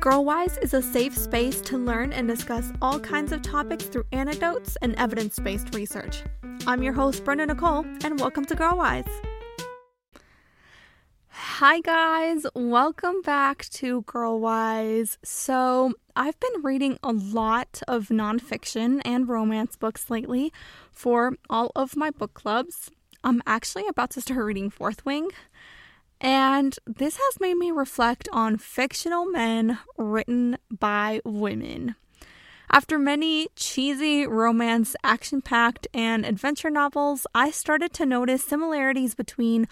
Girlwise is a safe space to learn and discuss all kinds of topics through anecdotes and evidence based research. I'm your host, Brenda Nicole, and welcome to Girlwise. Hi, guys, welcome back to Girlwise. So, I've been reading a lot of nonfiction and romance books lately for all of my book clubs. I'm actually about to start reading Fourth Wing. And this has made me reflect on fictional men written by women. After many cheesy romance, action packed, and adventure novels, I started to notice similarities between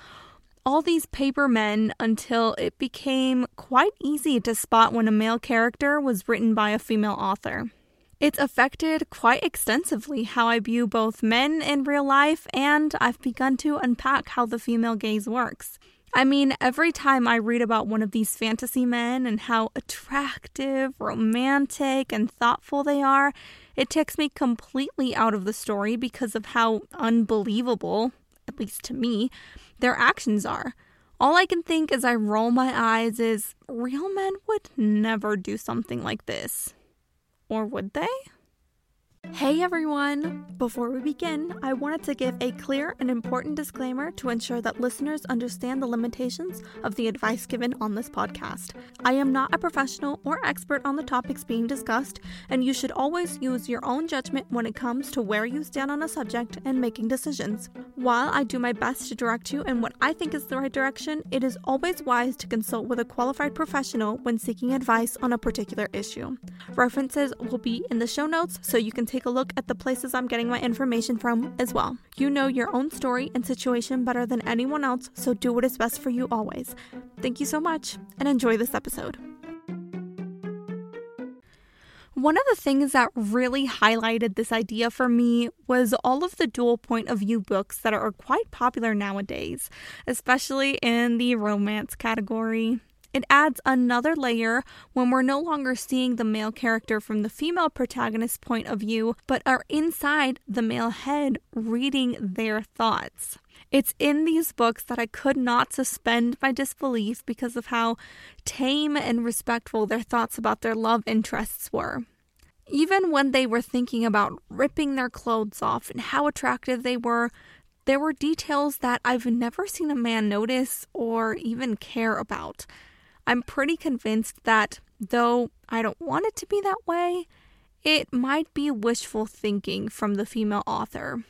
all these paper men until it became quite easy to spot when a male character was written by a female author. It's affected quite extensively how I view both men in real life, and I've begun to unpack how the female gaze works. I mean, every time I read about one of these fantasy men and how attractive, romantic, and thoughtful they are, it takes me completely out of the story because of how unbelievable, at least to me, their actions are. All I can think as I roll my eyes is real men would never do something like this. Or would they? Hey everyone! Before we begin, I wanted to give a clear and important disclaimer to ensure that listeners understand the limitations of the advice given on this podcast. I am not a professional or expert on the topics being discussed, and you should always use your own judgment when it comes to where you stand on a subject and making decisions. While I do my best to direct you in what I think is the right direction, it is always wise to consult with a qualified professional when seeking advice on a particular issue. References will be in the show notes so you can take a look at the places I'm getting my information from as well. You know your own story and situation better than anyone else, so do what is best for you always. Thank you so much and enjoy this episode. One of the things that really highlighted this idea for me was all of the dual point of view books that are quite popular nowadays, especially in the romance category. It adds another layer when we're no longer seeing the male character from the female protagonist's point of view, but are inside the male head reading their thoughts. It's in these books that I could not suspend my disbelief because of how tame and respectful their thoughts about their love interests were. Even when they were thinking about ripping their clothes off and how attractive they were, there were details that I've never seen a man notice or even care about. I'm pretty convinced that though I don't want it to be that way, it might be wishful thinking from the female author.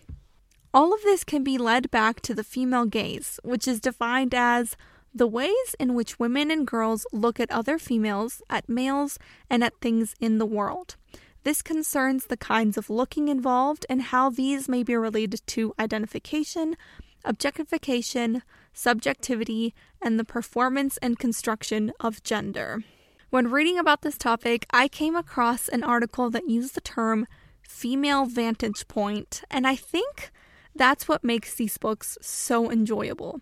All of this can be led back to the female gaze, which is defined as the ways in which women and girls look at other females, at males, and at things in the world. This concerns the kinds of looking involved and how these may be related to identification, objectification, subjectivity, and the performance and construction of gender. When reading about this topic, I came across an article that used the term female vantage point, and I think that's what makes these books so enjoyable.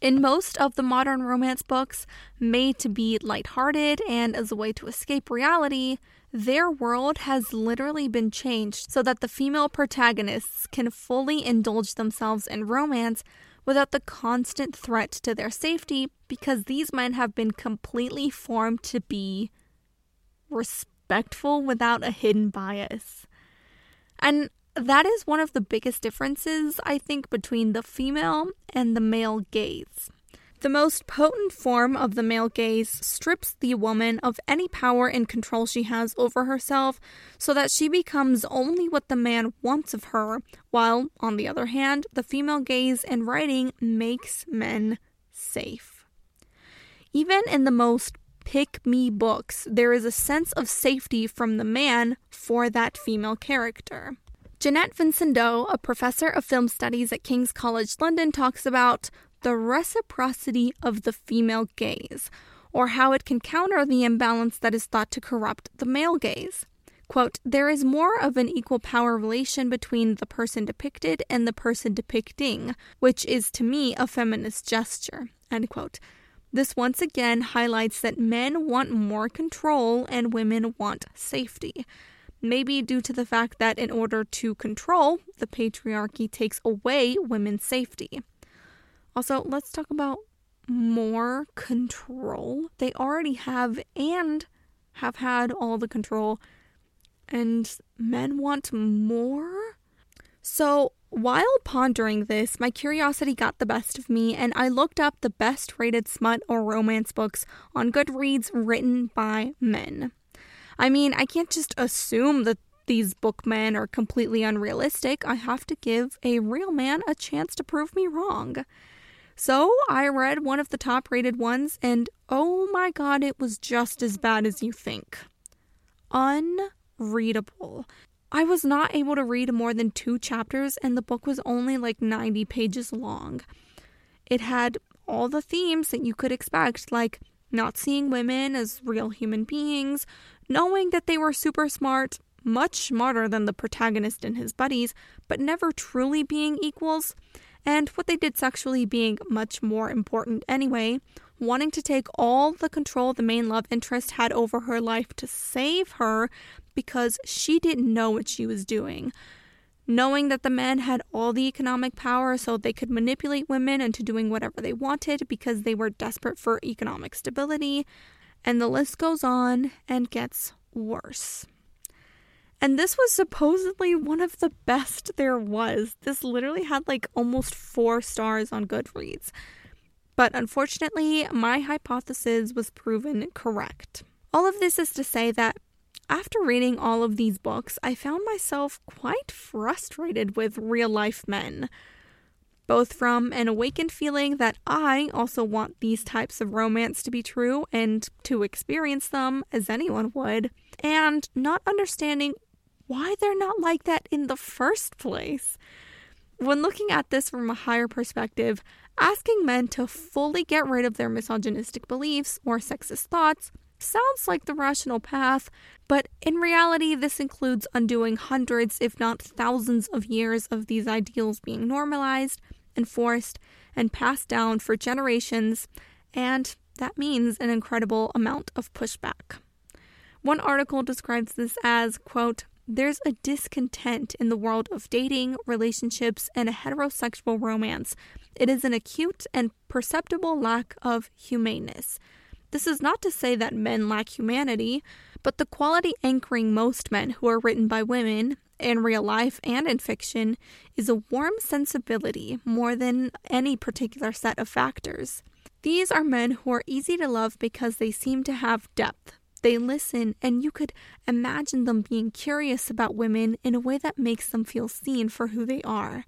In most of the modern romance books, made to be lighthearted and as a way to escape reality, their world has literally been changed so that the female protagonists can fully indulge themselves in romance without the constant threat to their safety because these men have been completely formed to be respectful without a hidden bias. And that is one of the biggest differences, I think, between the female and the male gaze. The most potent form of the male gaze strips the woman of any power and control she has over herself so that she becomes only what the man wants of her, while, on the other hand, the female gaze in writing makes men safe. Even in the most pick me books, there is a sense of safety from the man for that female character. Ginette Vincendeau, a professor of film studies at King's College London, talks about the reciprocity of the female gaze, or how it can counter the imbalance that is thought to corrupt the male gaze. Quote, there is more of an equal power relation between the person depicted and the person depicting, which is to me a feminist gesture. End quote. This once again highlights that men want more control and women want safety. Maybe due to the fact that in order to control, the patriarchy takes away women's safety. Also, let's talk about more control they already have and have had all the control and men want more. So, while pondering this, my curiosity got the best of me, and I looked up the best rated smut or romance books on Goodreads written by men. I mean, I can't just assume that these bookmen are completely unrealistic. I have to give a real man a chance to prove me wrong. So I read one of the top rated ones, and oh my god, it was just as bad as you think. Unreadable. I was not able to read more than two chapters, and the book was only like 90 pages long. It had all the themes that you could expect, like not seeing women as real human beings, knowing that they were super smart, much smarter than the protagonist and his buddies, but never truly being equals, and what they did sexually being much more important anyway, wanting to take all the control the main love interest had over her life to save her because she didn't know what she was doing. Knowing that the men had all the economic power so they could manipulate women into doing whatever they wanted because they were desperate for economic stability, and the list goes on and gets worse. And this was supposedly one of the best there was. This literally had like almost four stars on Goodreads. But unfortunately, my hypothesis was proven correct. All of this is to say that after reading all of these books, I found myself quite frustrated with real life men. Both from an awakened feeling that I also want these types of romance to be true and to experience them as anyone would, and not understanding why they're not like that in the first place. When looking at this from a higher perspective, asking men to fully get rid of their misogynistic beliefs or sexist thoughts sounds like the rational path, but in reality, this includes undoing hundreds, if not thousands, of years of these ideals being normalized, enforced, and passed down for generations, and that means an incredible amount of pushback. One article describes this as, quote, there's a discontent in the world of dating, relationships, and a heterosexual romance. It is an acute and perceptible lack of humaneness. This is not to say that men lack humanity, but the quality anchoring most men who are written by women, in real life and in fiction, is a warm sensibility more than any particular set of factors. These are men who are easy to love because they seem to have depth, they listen, and you could imagine them being curious about women in a way that makes them feel seen for who they are.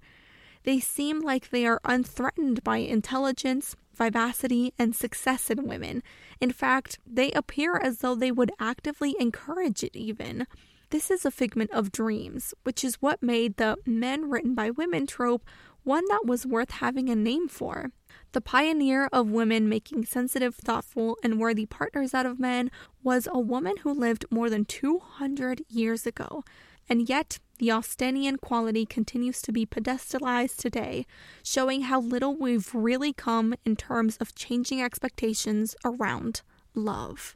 They seem like they are unthreatened by intelligence, vivacity, and success in women. In fact, they appear as though they would actively encourage it, even. This is a figment of dreams, which is what made the men written by women trope one that was worth having a name for. The pioneer of women making sensitive, thoughtful, and worthy partners out of men was a woman who lived more than 200 years ago. And yet, the Austenian quality continues to be pedestalized today, showing how little we've really come in terms of changing expectations around love.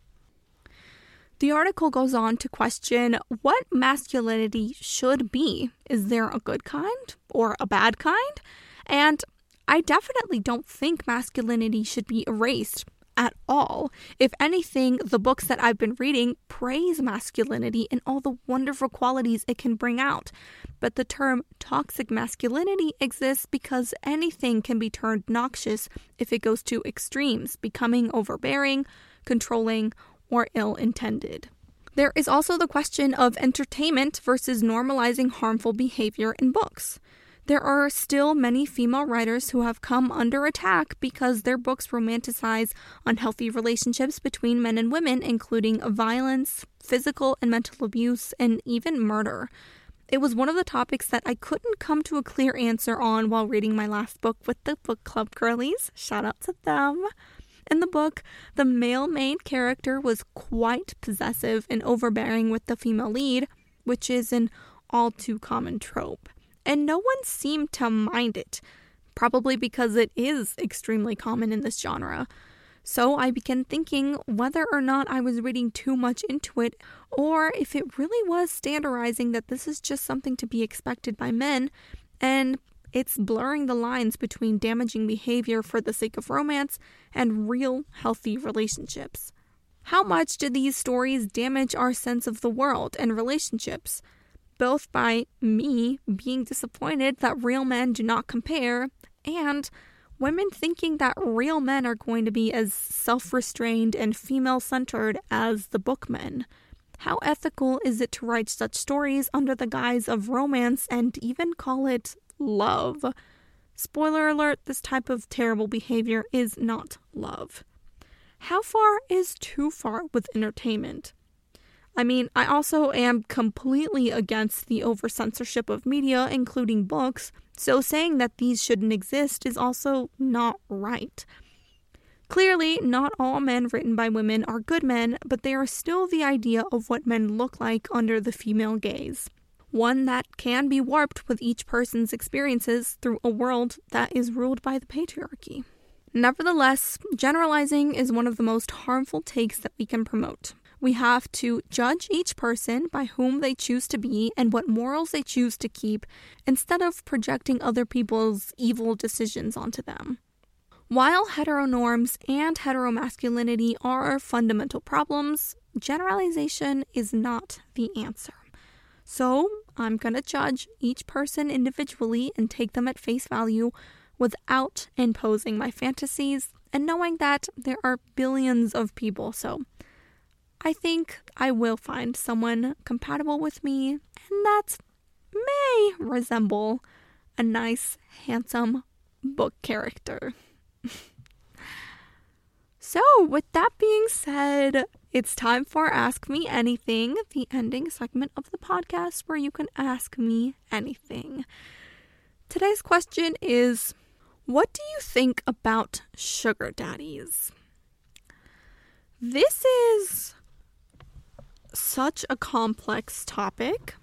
The article goes on to question what masculinity should be. Is there a good kind or a bad kind? And I definitely don't think masculinity should be erased at all. If anything, the books that I've been reading praise masculinity and all the wonderful qualities it can bring out. But the term toxic masculinity exists because anything can be turned noxious if it goes to extremes, becoming overbearing, controlling, or ill intended. There is also the question of entertainment versus normalizing harmful behavior in books. There are still many female writers who have come under attack because their books romanticize unhealthy relationships between men and women, including violence, physical and mental abuse, and even murder. It was one of the topics that I couldn't come to a clear answer on while reading my last book with the book club girlies. Shout out to them. In the book, the male main character was quite possessive and overbearing with the female lead, which is an all too common trope and no one seemed to mind it, probably because it is extremely common in this genre. So I began thinking whether or not I was reading too much into it, or if it really was standardizing that this is just something to be expected by men, and it's blurring the lines between damaging behavior for the sake of romance and real healthy relationships. How much do these stories damage our sense of the world and relationships? Both by me being disappointed that real men do not compare and women thinking that real men are going to be as self restrained and female centered as the bookmen. How ethical is it to write such stories under the guise of romance and even call it love? Spoiler alert this type of terrible behavior is not love. How far is too far with entertainment? I mean, I also am completely against the over censorship of media, including books, so saying that these shouldn't exist is also not right. Clearly, not all men written by women are good men, but they are still the idea of what men look like under the female gaze. One that can be warped with each person's experiences through a world that is ruled by the patriarchy. Nevertheless, generalizing is one of the most harmful takes that we can promote. We have to judge each person by whom they choose to be and what morals they choose to keep instead of projecting other people's evil decisions onto them. While heteronorms and heteromasculinity are fundamental problems, generalization is not the answer. So, I'm going to judge each person individually and take them at face value without imposing my fantasies and knowing that there are billions of people. So, I think I will find someone compatible with me, and that may resemble a nice, handsome book character. so, with that being said, it's time for Ask Me Anything, the ending segment of the podcast where you can ask me anything. Today's question is What do you think about sugar daddies? This is such a complex topic.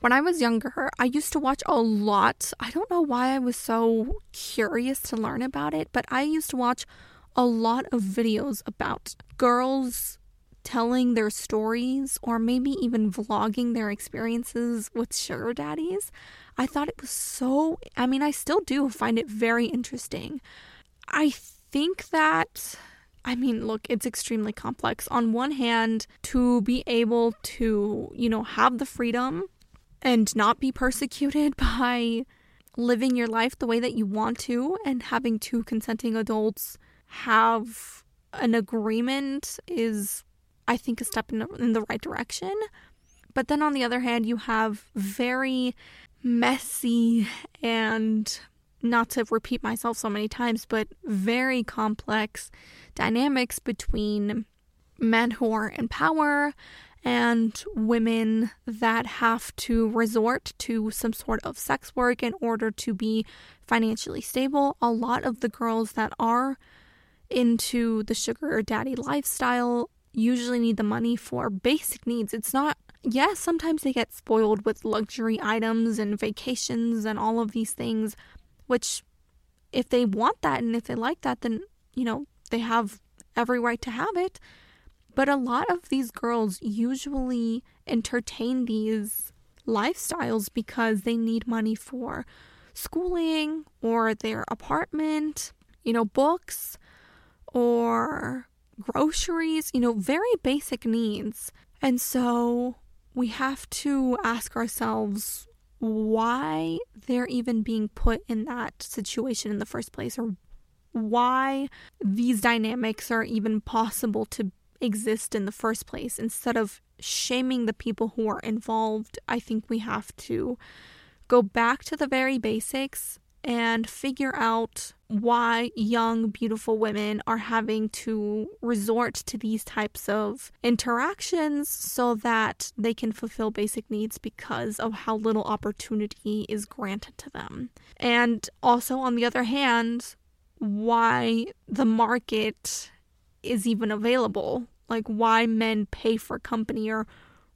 When I was younger, I used to watch a lot. I don't know why I was so curious to learn about it, but I used to watch a lot of videos about girls telling their stories or maybe even vlogging their experiences with sugar daddies. I thought it was so, I mean, I still do find it very interesting. I think that I mean, look, it's extremely complex. On one hand, to be able to, you know, have the freedom and not be persecuted by living your life the way that you want to and having two consenting adults have an agreement is, I think, a step in, in the right direction. But then on the other hand, you have very messy and not to repeat myself so many times, but very complex dynamics between men who are in power and women that have to resort to some sort of sex work in order to be financially stable. A lot of the girls that are into the sugar daddy lifestyle usually need the money for basic needs. It's not, yes, sometimes they get spoiled with luxury items and vacations and all of these things, which if they want that and if they like that, then, you know, they have every right to have it. But a lot of these girls usually entertain these lifestyles because they need money for schooling or their apartment, you know, books or groceries, you know, very basic needs. And so we have to ask ourselves why they're even being put in that situation in the first place or why these dynamics are even possible to exist in the first place. Instead of shaming the people who are involved i think we have to go back to the very basics and figure out why young, beautiful women are having to resort to these types of interactions so that they can fulfill basic needs because of how little opportunity is granted to them. And also, on the other hand, why the market is even available, like why men pay for company or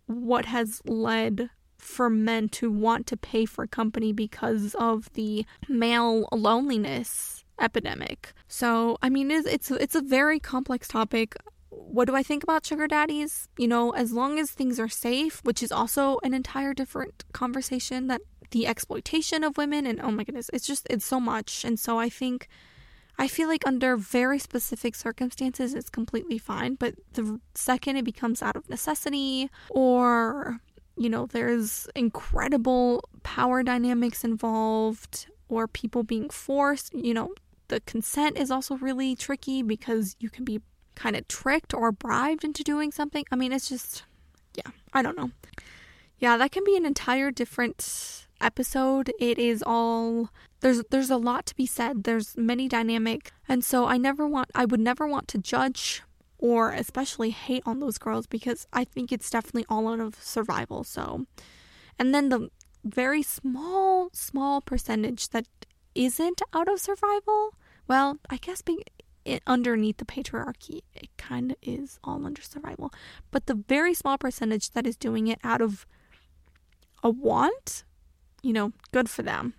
what has led for men to want to pay for company because of the male loneliness epidemic. So, I mean, it's it's, it's a very complex topic. What do I think about sugar daddies? You know, as long as things are safe, which is also an entire different conversation that the exploitation of women and oh my goodness, it's just it's so much. And so I think I feel like under very specific circumstances, it's completely fine. But the second it becomes out of necessity or, you know, there's incredible power dynamics involved or people being forced, you know, the consent is also really tricky because you can be kind of tricked or bribed into doing something. I mean, it's just, yeah, I don't know. Yeah, that can be an entire different episode. It is all there's there's a lot to be said. There's many dynamic, and so I never want I would never want to judge or especially hate on those girls because I think it's definitely all out of survival. So, and then the very small small percentage that isn't out of survival. Well, I guess being underneath the patriarchy, it kind of is all under survival. But the very small percentage that is doing it out of a want, you know, good for them.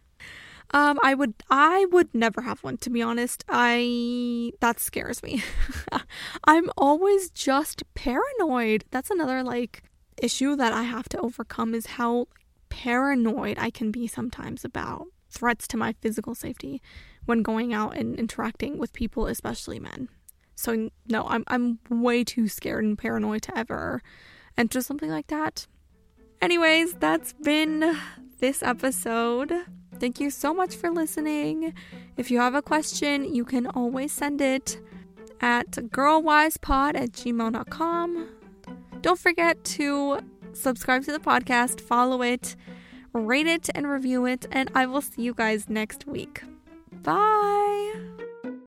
Um, I would I would never have one to be honest. I that scares me. I'm always just paranoid. That's another like issue that I have to overcome is how paranoid I can be sometimes about threats to my physical safety when going out and interacting with people, especially men. So no, I'm I'm way too scared and paranoid to ever enter something like that. Anyways, that's been this episode. Thank you so much for listening. If you have a question, you can always send it at girlwisepod at gmail.com. Don't forget to subscribe to the podcast, follow it, rate it, and review it, and I will see you guys next week. Bye!